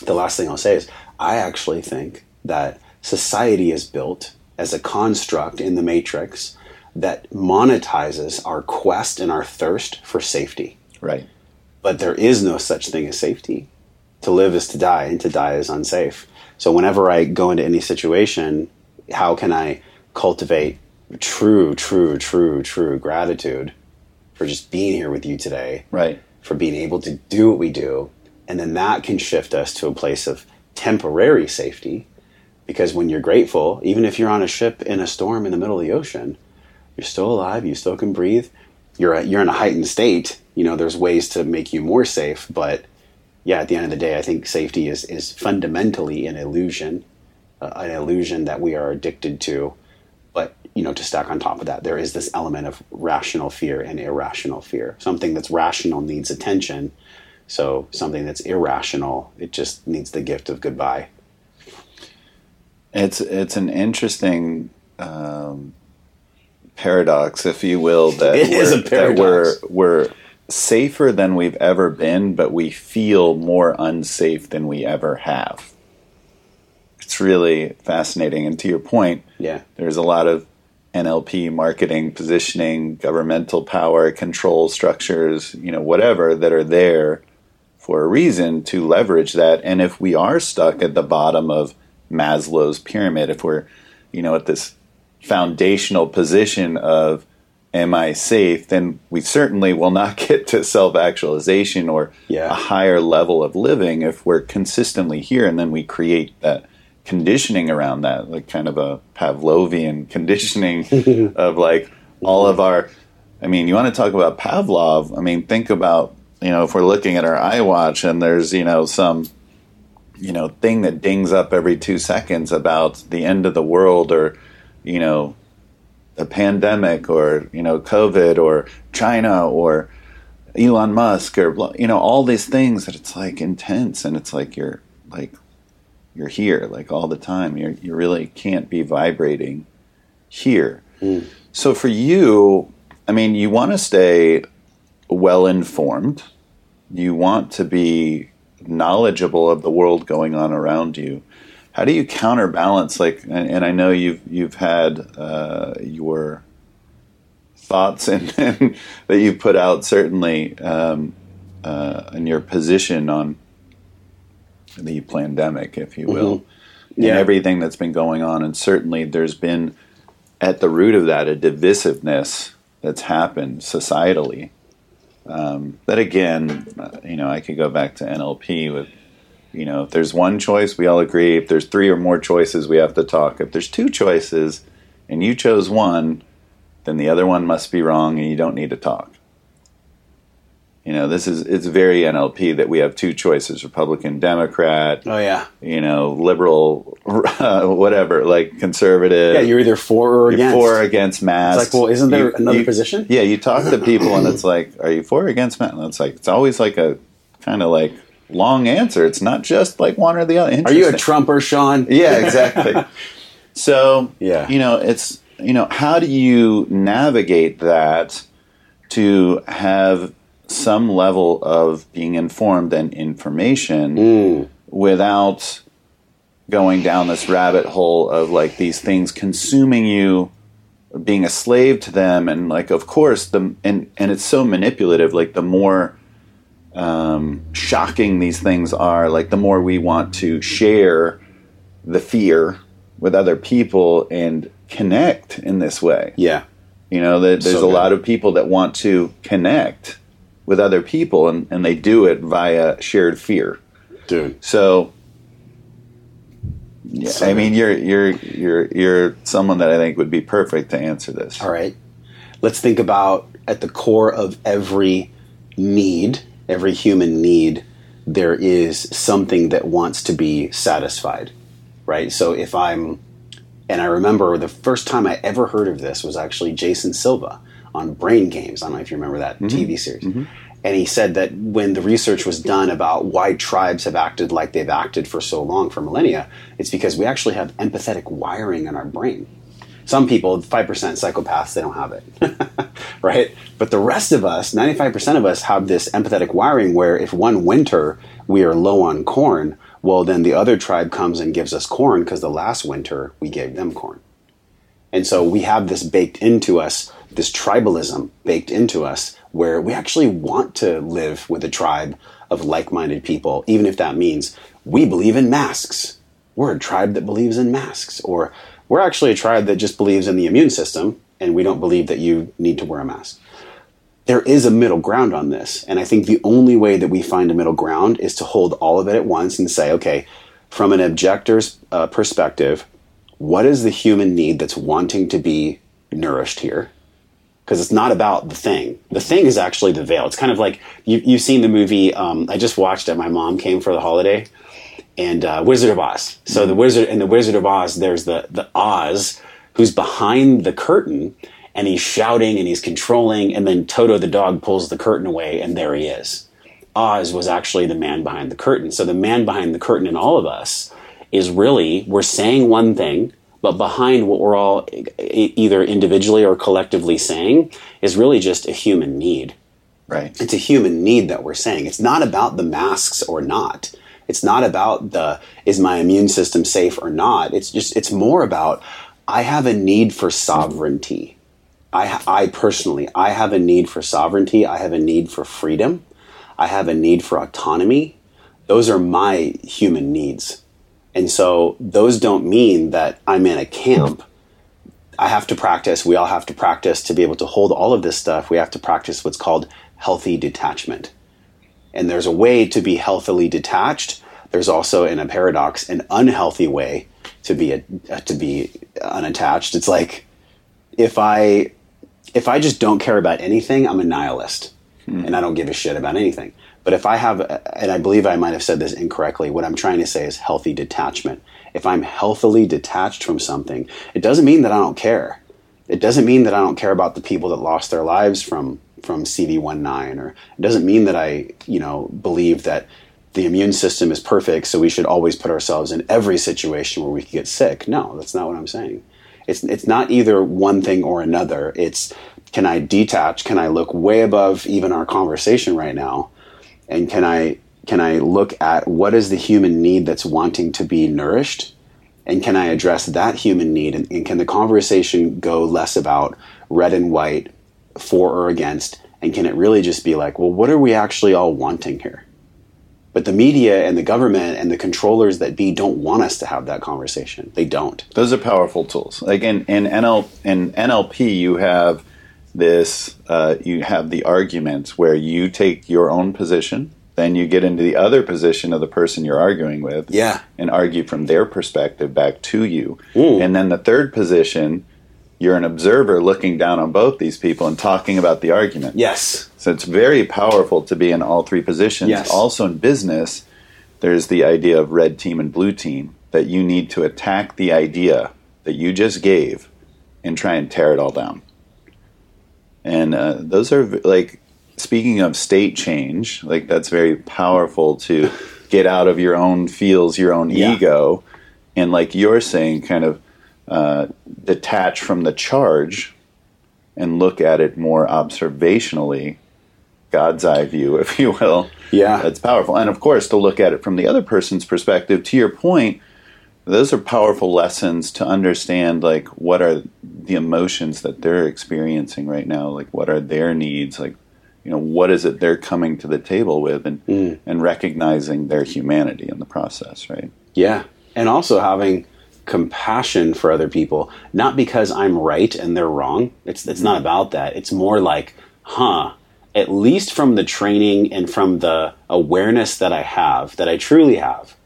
the last thing I'll say is I actually think that society is built as a construct in the matrix that monetizes our quest and our thirst for safety. right But there is no such thing as safety. To live is to die, and to die is unsafe. So whenever I go into any situation, how can I cultivate true, true, true, true gratitude for just being here with you today? right for being able to do what we do. And then that can shift us to a place of temporary safety. Because when you're grateful, even if you're on a ship in a storm in the middle of the ocean, you're still alive, you still can breathe. You're, you're in a heightened state. You know, there's ways to make you more safe. But yeah, at the end of the day, I think safety is, is fundamentally an illusion, uh, an illusion that we are addicted to. But you know, to stack on top of that, there is this element of rational fear and irrational fear. Something that's rational needs attention. So something that's irrational, it just needs the gift of goodbye. it's it's an interesting um, paradox if you will that It is we're, a paradox. that we're we're safer than we've ever been but we feel more unsafe than we ever have it's really fascinating and to your point Yeah. there's a lot of NLP marketing, positioning, governmental power, control structures, you know, whatever that are there for a reason to leverage that. And if we are stuck at the bottom of Maslow's pyramid, if we're, you know, at this foundational position of am I safe, then we certainly will not get to self actualization or Yeah. a higher level of living if we're consistently here and then we create that conditioning around that, like kind of a Pavlovian conditioning of like all of our. I mean, you want to talk about Pavlov? I mean, think about you know if we're looking at our iWatch and there's you know some you know thing that dings up every two seconds about the end of the world or you know a pandemic or you know COVID or China or Elon Musk or you know all these things that it's like intense and it's like you're like you're here like all the time. You you really can't be vibrating here. Mm. so for you I mean you want to stay well informed you want to be knowledgeable of the world going on around you. How do you counterbalance like and, and I know you've you've had uh, your thoughts and, and that you've put out certainly um, uh, in your position on the pandemic, if you will, Yeah. and everything that's been going on. And certainly there's been at the root of that a divisiveness that's happened societally. Um, that again, uh, you know, I could go back to NLP with, you know, if there's one choice, we all agree. If there's three or more choices, we have to talk. If there's two choices and you chose one, then the other one must be wrong and you don't need to talk. You know, this is it's very NLP that we have two choices: Republican, Democrat, Oh yeah, you know, liberal, whatever, like conservative. yeah. You're either for or You're against. for or against masks. It's like, well, isn't there You- another you- position? Yeah, you talk to people and it's like, are you for or against masks? And it's like it's always like a kind of like long answer. It's not just like one or the other. Are you a. Trumper, Shawn? Yeah, exactly. so, Yeah. you know, it's you know, how do you navigate that to have some level of being informed and information Mm. without going down this rabbit hole of like these things consuming you being a slave to them and like of course the and and it's so manipulative like the more um, shocking these things are like the more we want to share the fear with other people and connect in this way Yeah. you know that there's So a lot of people that want to connect with other people and, and they do it via shared fear Dude. so yeah, So I mean you're you're you're you're someone that I think would be perfect to answer this. All right. Let's think about at the core of every need, every human need, there is something that wants to be satisfied, right? So if I'm, and I remember the first time I ever heard of this was actually Jason Silva on Brain Games. I don't know if you remember that mm-hmm. TV series. Mm-hmm. And he said that when the research was done about why tribes have acted like they've acted for so long, for millennia, it's because we actually have empathetic wiring in our brain. Some people, 5% psychopaths, they don't have it. right? But the rest of us, 95% of us, have this empathetic wiring where if one winter we are low on corn, well, then the other tribe comes and gives us corn because the last winter we gave them corn. And so we have this baked into us, this tribalism baked into us, where we actually want to live with a tribe of like minded people, even if that means we believe in masks. We're a tribe that believes in masks. Or we're actually a tribe that just believes in the immune system and we don't believe that you need to wear a mask. There is a middle ground on this. And I think the only way that we find a middle ground is to hold all of it at once and say, okay, from an objector's uh, perspective, what is the human need that's wanting to be nourished here? Because it's not about the thing. The thing is actually the veil. It's kind of like you, you've seen the movie. Um, I just watched it. My mom came for the holiday, and uh, Wizard of Oz. So the wizard in the Wizard of Oz, there's the the Oz who's behind the curtain, and he's shouting and he's controlling, and then Toto the dog pulls the curtain away, and there he is. Oz was actually the man behind the curtain. So the man behind the curtain in all of us is really we're saying one thing, but behind what we're all either individually or collectively saying is really just a human need. Right. It's a human need that we're saying. It's not about the masks or not. It's not about the is my immune system safe or not. It's just it's more about I have a need for sovereignty. I I personally I have a need for sovereignty. I have a need for freedom. I have a need for autonomy. Those are my human needs. And so those don't mean that I'm in a camp. I have to practice, we all have to practice to be able to hold all of this stuff. We have to practice what's called healthy detachment. And there's a way to be healthily detached. There's also, in a paradox, an unhealthy way to be a, uh, to be unattached. It's like if I if I just don't care about anything, I'm a nihilist, and I don't give a shit about anything. But if I have, and I believe I might have said this incorrectly, what I'm trying to say is healthy detachment. If I'm healthily detached from something, it doesn't mean that I don't care. It doesn't mean that I don't care about the people that lost their lives from from COVID-19, or it doesn't mean that I, you know, believe that the immune system is perfect, so we should always put ourselves in every situation where we could get sick. No, that's not what I'm saying. It's it's not either one thing or another. It's can I detach? Can I look way above even our conversation right now? And can I can I look at what is the human need that's wanting to be nourished? And can I address that human need? And, and can the conversation go less about red and white, for or against? And can it really just be like, well, what are we actually all wanting here? But the media and the government and the controllers that be don't want us to have that conversation. They don't. Those are powerful tools. Like in, in, NL, in NLP, you have this, uh, you have the arguments where you take your own position, then you get into the other position of the person you're arguing with, Yeah. and argue from their perspective back to you. Mm. And then the third position, you're an observer looking down on both these people and talking about the argument. Yes. So it's very powerful to be in all three positions. Yes. Also in business, there's the idea of red team and blue team that you need to attack the idea that you just gave and try and tear it all down. And uh, those are like speaking of state change, like that's very powerful to get out of your own feels, your own Yeah. ego, and like you're saying, kind of uh, detach from the charge and look at it more observationally, God's eye view, if you will. Yeah. That's powerful. And of course, to look at it from the other person's perspective, to your point, those are powerful lessons to understand like what are the emotions that they're experiencing right now, like what are their needs, like you know, what is it they're coming to the table with and mm. and recognizing their humanity in the process, right? Yeah. And also having compassion for other people, not because I'm right and they're wrong. It's it's not mm. about that. It's more like, huh, at least from the training and from the awareness that I have, that I truly have,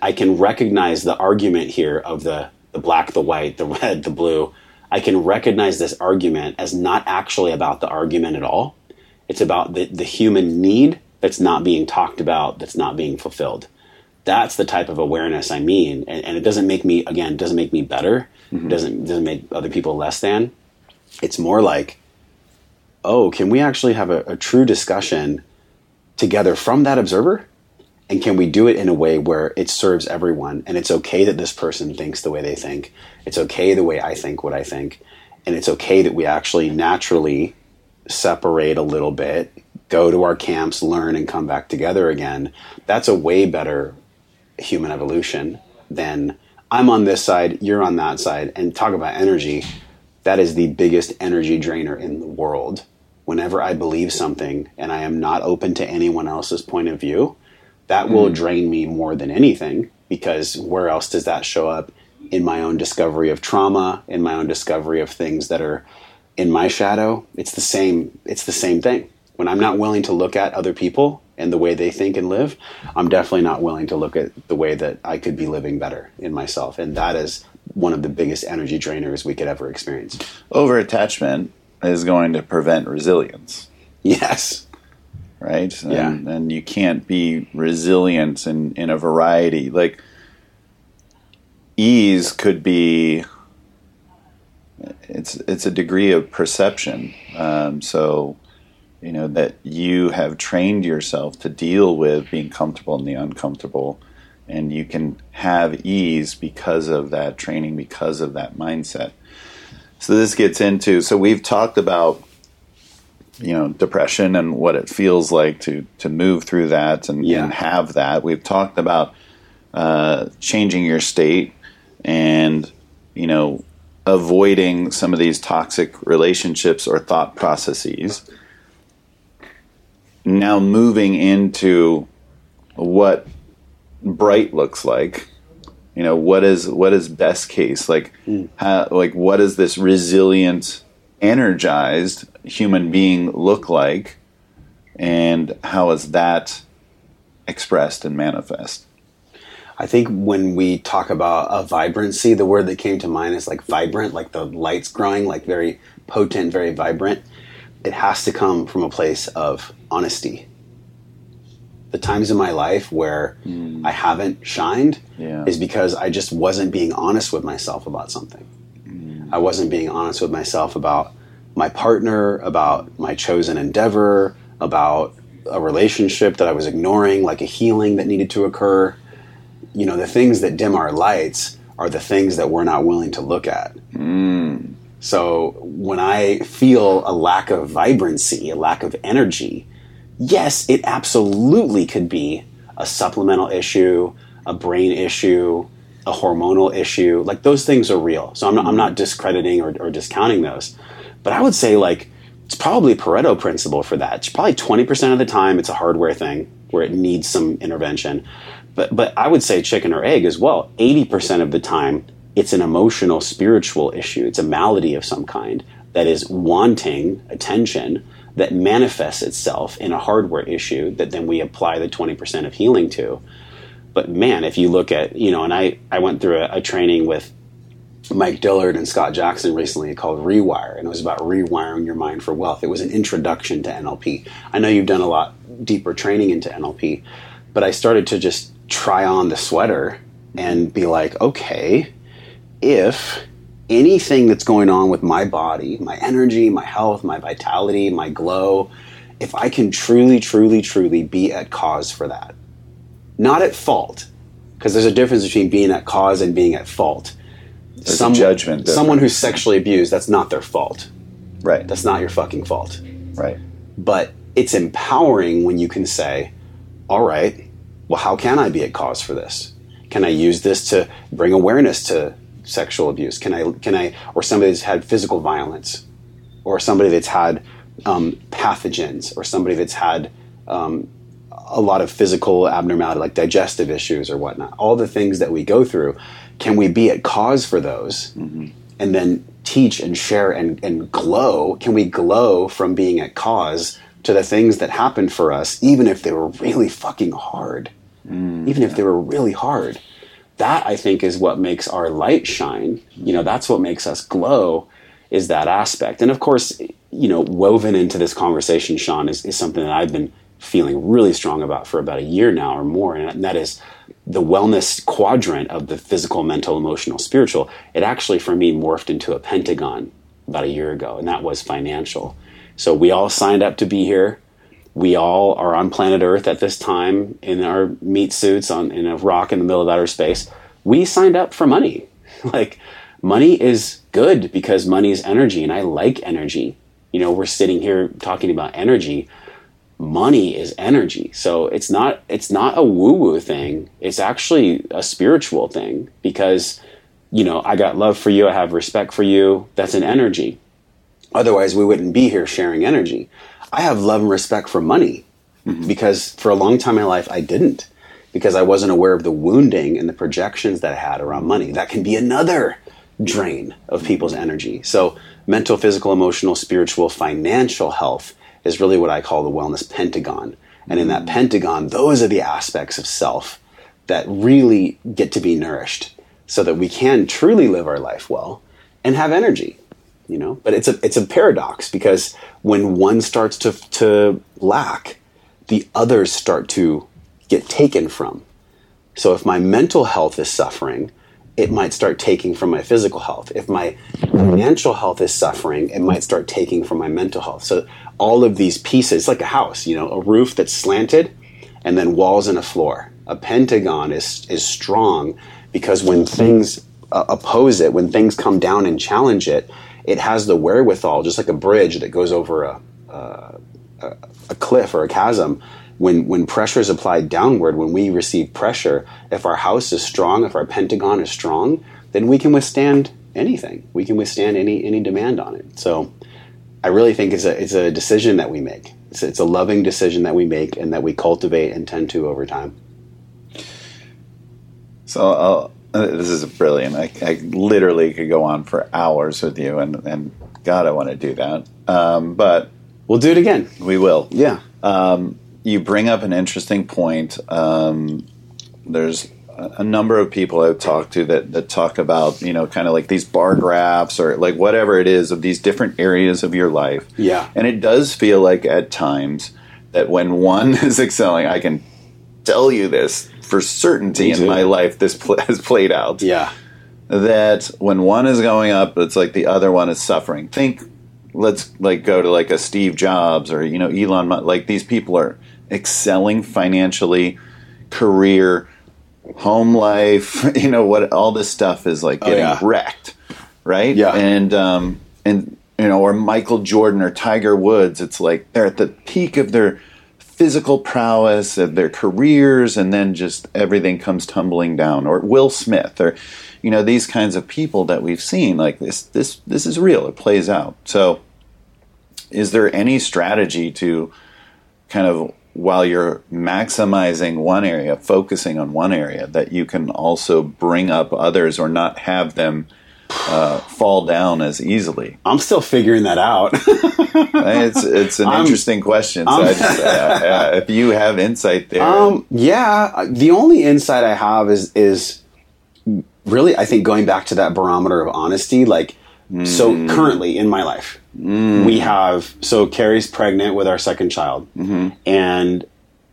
I can recognize the argument here of the the black, the white, the red, the blue. I can recognize this argument as not actually about the argument at all. It's about the, the human need that's not being talked about, that's not being fulfilled that's the type of awareness I mean. And, and it doesn't make me again, doesn't make me better. It doesn't doesn't make other people less than. It's more like, oh, can we actually have a, a true discussion together from that observer? And can we do it in a way where it serves everyone? And it's okay that this person thinks the way they think. It's okay the way I think what I think. And it's okay that we actually naturally separate a little bit, go to our camps, learn, and come back together again. That's a way better human evolution than I'm on this side, you're on that side, and talk about energy. That is the biggest energy drainer in the world. Whenever I believe something and I am not open to anyone else's point of view, that will mm-hmm. drain me more than anything because where else does that show up? In my own discovery of trauma, in my own discovery of things that are in my shadow. It's the same it's the same thing. When I'm not willing to look at other people and the way they think and live, I'm definitely not willing to look at the way that I could be living better in myself. And that is one of the biggest energy drainers we could ever experience. Over attachment is going to prevent resilience. Yes. Right? And, Yeah. and you can't be resilient in, in a variety. Like ease could be it's it's a degree of perception. Um, so you know that you have trained yourself to deal with being comfortable in the uncomfortable, and you can have ease because of that training, because of that mindset. So this gets into so we've talked about you know depression and what it feels like to to move through that and, Yeah. and have that. We've talked about uh, changing your state and you know avoiding some of these toxic relationships or thought processes. Now moving into what bright looks like you know what is what is best case like how, like what is this resilient energized human being look like and how is that expressed and manifest I think when we talk about a vibrancy, the word that came to mind is like vibrant, like the lights growing, like very potent, very vibrant. It has to come from a place of honesty. The times in my life where hmm. I haven't shined Yeah. is because I just wasn't being honest with myself about something. Hmm. I wasn't being honest with myself about my partner, about my chosen endeavor, about a relationship that I was ignoring, like a healing that needed to occur. You know, the things that dim our lights are the things that we're not willing to look at. Hmm. So when I feel a lack of vibrancy, a lack of energy, yes, it absolutely could be a supplemental issue, a brain issue, a hormonal issue. Like those things are real. So I'm not, I'm not discrediting or, or discounting those. But I would say like it's probably Pareto principle for that. It's probably 20% of the time it's a hardware thing where it needs some intervention. But but I would say chicken or egg as well. 80% of the time it's an emotional spiritual issue. It's a malady of some kind that is wanting attention that manifests itself in a hardware issue that then we apply the 20% of healing to. But man, if you look at, you know, and I, I went through a, a training with Mike Dillard and Scott Jackson recently called Rewire, and it was about rewiring your mind for wealth. It was an introduction to NLP. I know you've done a lot deeper training into NLP, but I started to just try on the sweater and be like, okay, if anything that's going on with my body, my energy, my health, my vitality, my glow, if I can truly, truly, truly be at cause for that, not at fault, because there's a difference between being at cause and being at fault. There's a judgment Someone who's sexually abused, that's not their fault. Right. That's not your fucking fault. right. But it's empowering when you can say, all right, well, how can I be a cause for this? Can I use this to bring awareness to sexual abuse? Can I, can I, or somebody that's had physical violence, or somebody that's had um, pathogens, or somebody that's had um, a lot of physical abnormality, like digestive issues or whatnot, all the things that we go through, can we be at cause for those mm-hmm. and then teach and share and, and glow? Can we glow from being at cause to the things that happened for us, even if they were really fucking hard? Mm, even if they were really hard. That I think is what makes our light shine. You know, that's what makes us glow is that aspect. And of course, you know, woven into this conversation, Shawn, is, is something that I've been feeling really strong about for about a year now or more. And that is the wellness quadrant of the physical, mental, emotional, spiritual. It actually, for me, morphed into a pentagon about a year ago, and that was financial. So we all signed up to be here we all are on planet Earth at this time in our meat suits on in a rock in the middle of outer space. We signed up for money. Like money is good because money is energy and I like energy. You know, we're sitting here talking about energy. Money is energy. So it's not it's not a woo-woo thing. It's actually a spiritual thing because you know, I got love for you, I have respect for you. That's an energy. Otherwise, we wouldn't be here sharing energy. I have love and respect for money mm-hmm. because for a long time in my life, I didn't because I wasn't aware of the wounding and the projections that I had around money. That can be another drain of people's energy. So, mental, physical, emotional, spiritual, financial health is really what I call the wellness pentagon. And in that mm. pentagon, those are the aspects of self that really get to be nourished so that we can truly live our life well and have energy you know? But it's a it's a paradox because when one starts to to lack the others start to get taken from. So if my mental health is suffering it might start taking from my physical health. If my financial health is suffering it might start taking from my mental health. So all of these pieces like a house you know a roof that's slanted and then walls and a floor. A pentagon is is strong because when things uh, oppose it when things come down and challenge it it has the wherewithal just like a bridge that goes over a, a, a cliff or a chasm. When when pressure is applied downward when we receive pressure if our house is strong if our pentagon is strong then we can withstand anything. We can withstand any any demand on it. So i really think it's a it's a decision that we make it's, it's a loving decision that we make and that we cultivate and tend to over time So I'll, uh, this is brilliant. I, I literally could go on for hours with you, and, and God, I want to do that. Um, but we'll do it again we will. yeah Um, you bring up an interesting point. Um, there's a number of people I've talked to that, that talk about, you know, kind of like these bar graphs or like whatever it is of these different areas of your life. Yeah. And it does feel like at times that when one is excelling, I can tell you this for certainty in my life, this pl- has played out. Yeah. That when one is going up, it's like the other one is suffering. Think, let's like go to like a Steve Jobs or, you know, Elon Musk. Like these people are excelling financially, career, home life, you know what all this stuff is like Oh, getting yeah. wrecked, right? Yeah. And um and you know or Michael Jordan or Tiger Woods, it's like they're at the peak of their physical prowess of their careers and then just everything comes tumbling down or Will Smith or you know these kinds of people that we've seen like this this this is real it plays out. So is there any strategy to kind of while you're maximizing one area, focusing on one area, that you can also bring up others or not have them uh, fall down as easily? I'm still figuring that out. It's it's an I'm- interesting question. So just, uh, uh, if you have insight there, Um, yeah, the only insight I have is is really I think going back to that barometer of honesty. Like, so currently in my life, Mm. we have so Carrie's pregnant with our second child, mm-hmm. and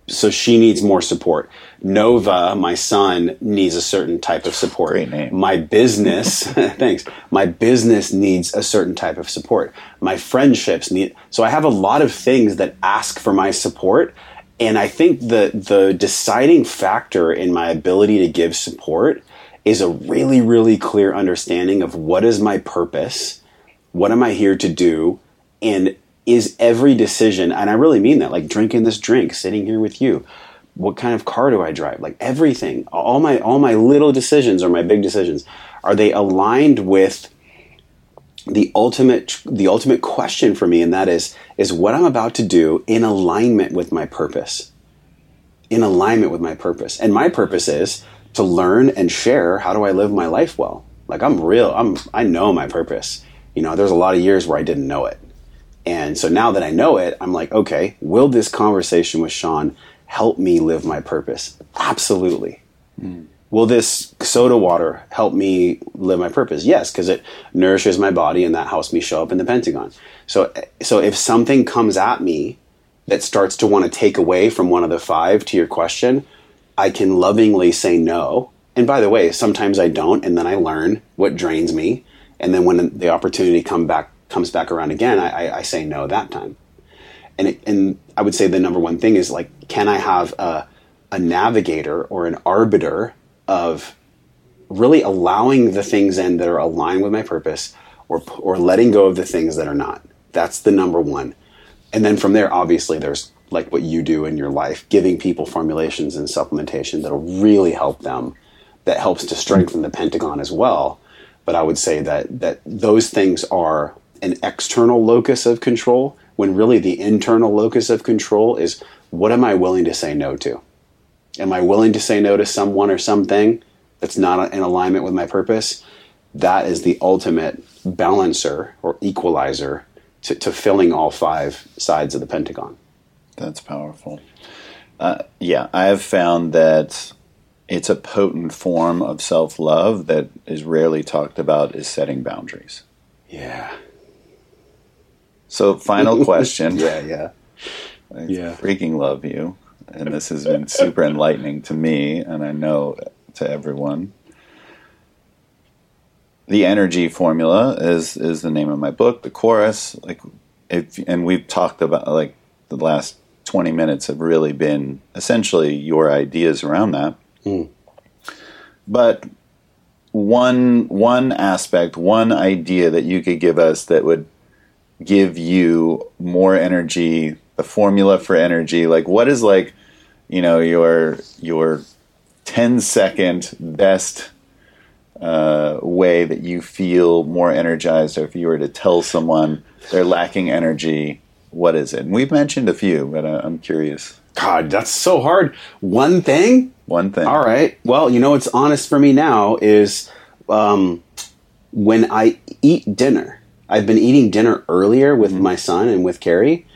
so she needs more support. Nova, my son, needs a certain type of support. Great name. My business, thanks. My business needs a certain type of support. My friendships need. So I have a lot of things that ask for my support, and I think the the deciding factor in my ability to give support is a really really clear understanding of what is my purpose, what am I here to do, and is every decision, and I really mean that, like drinking this drink, sitting here with you, what kind of car do I drive, like everything, all my all my little decisions or my big decisions, are they aligned with the ultimate the ultimate question for me, and that is is what I'm about to do in alignment with my purpose, in alignment with my purpose, and my purpose is to learn and share how do I live my life well. Like I'm real, I'm I know my purpose. You know, there's a lot of years where I didn't know it. And so now that I know it, I'm like, okay, will this conversation with Shawn help me live my purpose? Absolutely. Hmm. Will this soda water help me live my purpose? Yes, because it nourishes my body and that helps me show up in the Pentagon. So, so if something comes at me that starts to want to take away from one of the five to your question, I can lovingly say no. And by the way, sometimes I don't, and then I learn what drains me. And then when the opportunity come back comes back around again, I, I, say no that time. And it, and I would say the number one thing is like, can I have a, a navigator or an arbiter of really allowing the things in that are aligned with my purpose, or or letting go of the things that are not. That's the number one. And then from there, obviously, there's like what you do in your life, giving people formulations and supplementation that'll really help them. That helps to strengthen the Pentagon as well. But I would say that that those things are an external locus of control, when really the internal locus of control is what am I willing to say no to? Am I willing to say no to someone or something that's not in alignment with my purpose? That is the ultimate balancer or equalizer to, to filling all five sides of the Pentagon. That's powerful. Uh, yeah, I have found that it's a potent form of self love that is rarely talked about is setting boundaries. Yeah. So, final question. Yeah, yeah. I Yeah. freaking love you. And this has been super enlightening to me, and I know to everyone. The energy formula is is the name of my book. The chorus, like, if and we've talked about like the last twenty minutes have really been essentially your ideas around that. But one one aspect, one idea that you could give us that would give you more energy, the formula for energy, like what is like, you know, your your 10 second best uh, way that you feel more energized, or if you were to tell someone they're lacking energy, what is it? And we've mentioned a few, but uh, I'm curious. God, that's so hard. One thing? One thing. All right. Well, you know what's honest for me now is um, when I eat dinner. I've been eating dinner earlier with my son and with Carrie,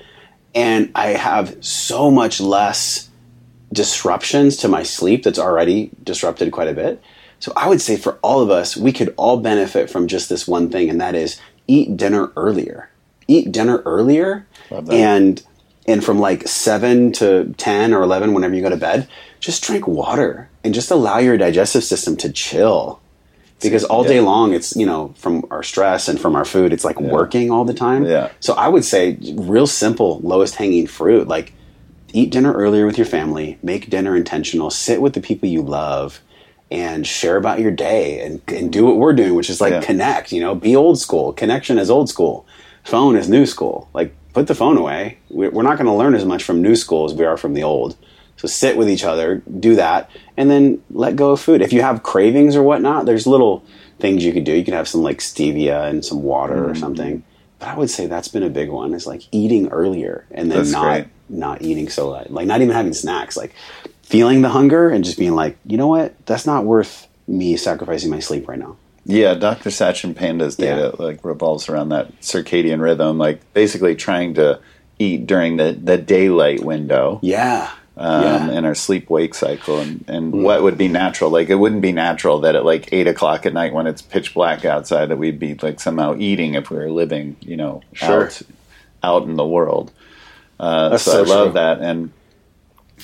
and I have so much less disruptions to my sleep that's already disrupted quite a bit. So I would say for all of us, we could all benefit from just this one thing, and that is eat dinner earlier. Eat dinner earlier, and and from like seven to ten or eleven, whenever you go to bed, just drink water and just allow your digestive system to chill. Because all day long, it's you know from our stress and from our food, it's like working all the time. Yeah. So I would say real simple, lowest hanging fruit, like eat dinner earlier with your family, make dinner intentional, sit with the people you love, and share about your day and, and do what we're doing, which is like Yeah. connect, you know, be old school. Connection is old school. Phone is new school. Like put the phone away. We're we're not going to learn as much from new school as we are from the old. So sit with each other, do that, and then let go of food. If you have cravings or whatnot, there's little things you could do. You could have some like stevia and some water Mm. or something. But I would say that's been a big one is like eating earlier and then That's not great. not eating so late. Like not even having snacks. Like feeling the hunger and just being like, you know what? That's not worth me sacrificing my sleep right now. Yeah, Dr. Satchin Panda's data like revolves around that circadian rhythm, like basically trying to eat during the, the daylight window. Yeah. um, yeah. Mm. in our sleep wake cycle and, and what would be natural like it wouldn't be natural that at like eight o'clock at night when it's pitch black outside that we'd be like somehow eating if we were living you know Sure. out out in the world uh, so, so I love true. that and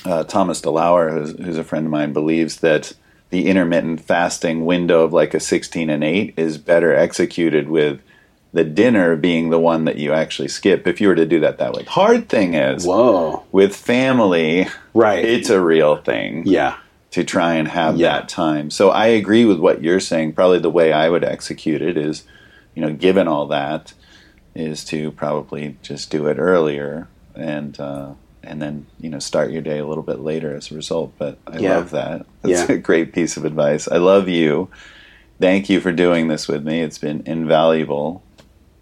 uh, Thomas DeLauer who's, who's a friend of mine believes that the intermittent fasting window of like a 16 and 8 is better executed with the dinner being the one that you actually skip if you were to do that that way hard thing is Whoa. with family, Right. It's a real thing Yeah. to try and have Yeah. that time. So I agree with what you're saying. Probably the way I would execute it is, you know, given all that, is to probably just do it earlier and uh, and then you know start your day a little bit later as a result. But I Yeah. love that. That's Yeah. a great piece of advice. I love you. Thank you for doing this with me. It's been invaluble.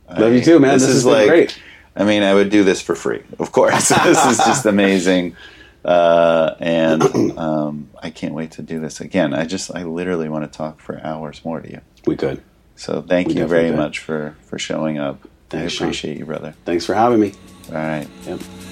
Love you too, man. This, is been great. I mean, I would do this for free, of course. this is just amazing. Uh, and um, I can't wait to do this again. I just, I literally want to talk for hours more to you. We could. So thank We you very could. much for, for showing up. Thanks, I Shawn. appreciate you, brother. Thanks for having me. All right. Yep.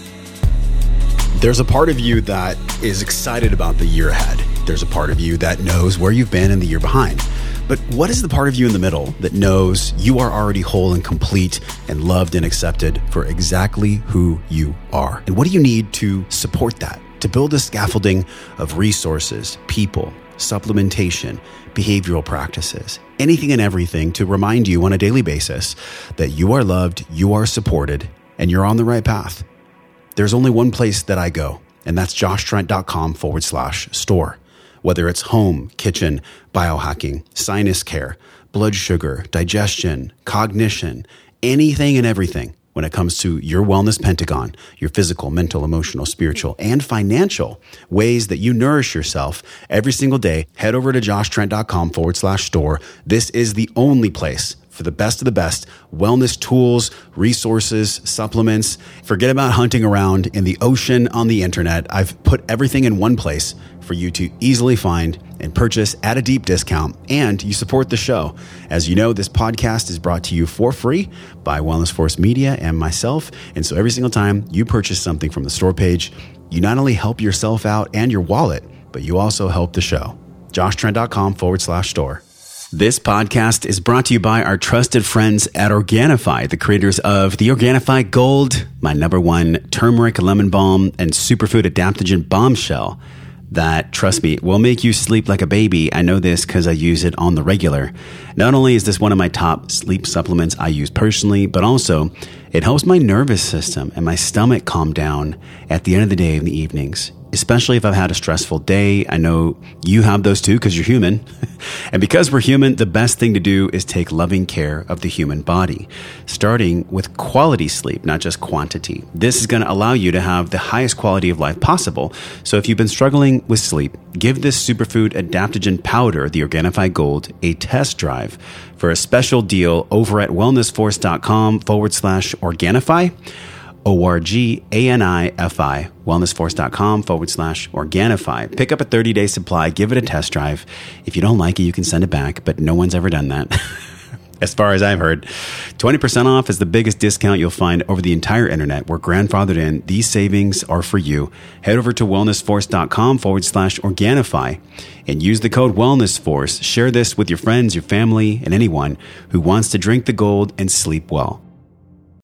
There's a part of you that is excited about the year ahead. There's a part of you that knows where you've been in the year behind. But what is the part of you in the middle that knows you are already whole and complete and loved and accepted for exactly who you are? And what do you need to support that? To build a scaffolding of resources, people, supplementation, behavioral practices, anything and everything to remind you on a daily basis that you are loved, you are supported, and you're on the right path there's only one place that I go, and that's joshtrent.com forward slash store. Whether it's home, kitchen, biohacking, sinus care, blood sugar, digestion, cognition, anything and everything when it comes to your wellness pentagon, your physical, mental, emotional, spiritual, and financial ways that you nourish yourself every single day, head over to joshtrent.com forward slash store. This is the only place for the best of the best wellness tools, resources, supplements. Forget about hunting around in the ocean on the internet. I've put everything in one place for you to easily find and purchase at a deep discount, and you support the show. As you know, this podcast is brought to you for free by Wellness Force Media and myself. And so every single time you purchase something from the store page, you not only help yourself out and your wallet, but you also help the show. joshtrent.com forward slash store. This podcast is brought to you by our trusted friends at Organifi, the creators of the Organifi Gold, my number one turmeric lemon balm and superfood adaptogen bombshell that, trust me, will make you sleep like a baby. I know this because I use it on the regular. Not only is this one of my top sleep supplements I use personally, but also it helps my nervous system and my stomach calm down at the end of the day in the evenings especially if I've had a stressful day. I know you have those too because you're human. and because we're human, the best thing to do is take loving care of the human body, starting with quality sleep, not just quantity. This is going to allow you to have the highest quality of life possible. So if you've been struggling with sleep, give this superfood adaptogen powder, the Organifi Gold, a test drive for a special deal over at wellnessforce.com forward slash Organifi. O-R-G-A-N-I-F-I, wellnessforce.com forward slash Organifi. Pick up a 30-day supply, give it a test drive. If you don't like it, you can send it back, but no one's ever done that. as far as I've heard. 20% off is the biggest discount you'll find over the entire internet. We're grandfathered in. These savings are for you. Head over to wellnessforce.com forward slash Organifi and use the code WellnessForce. Share this with your friends, your family, and anyone who wants to drink the gold and sleep well.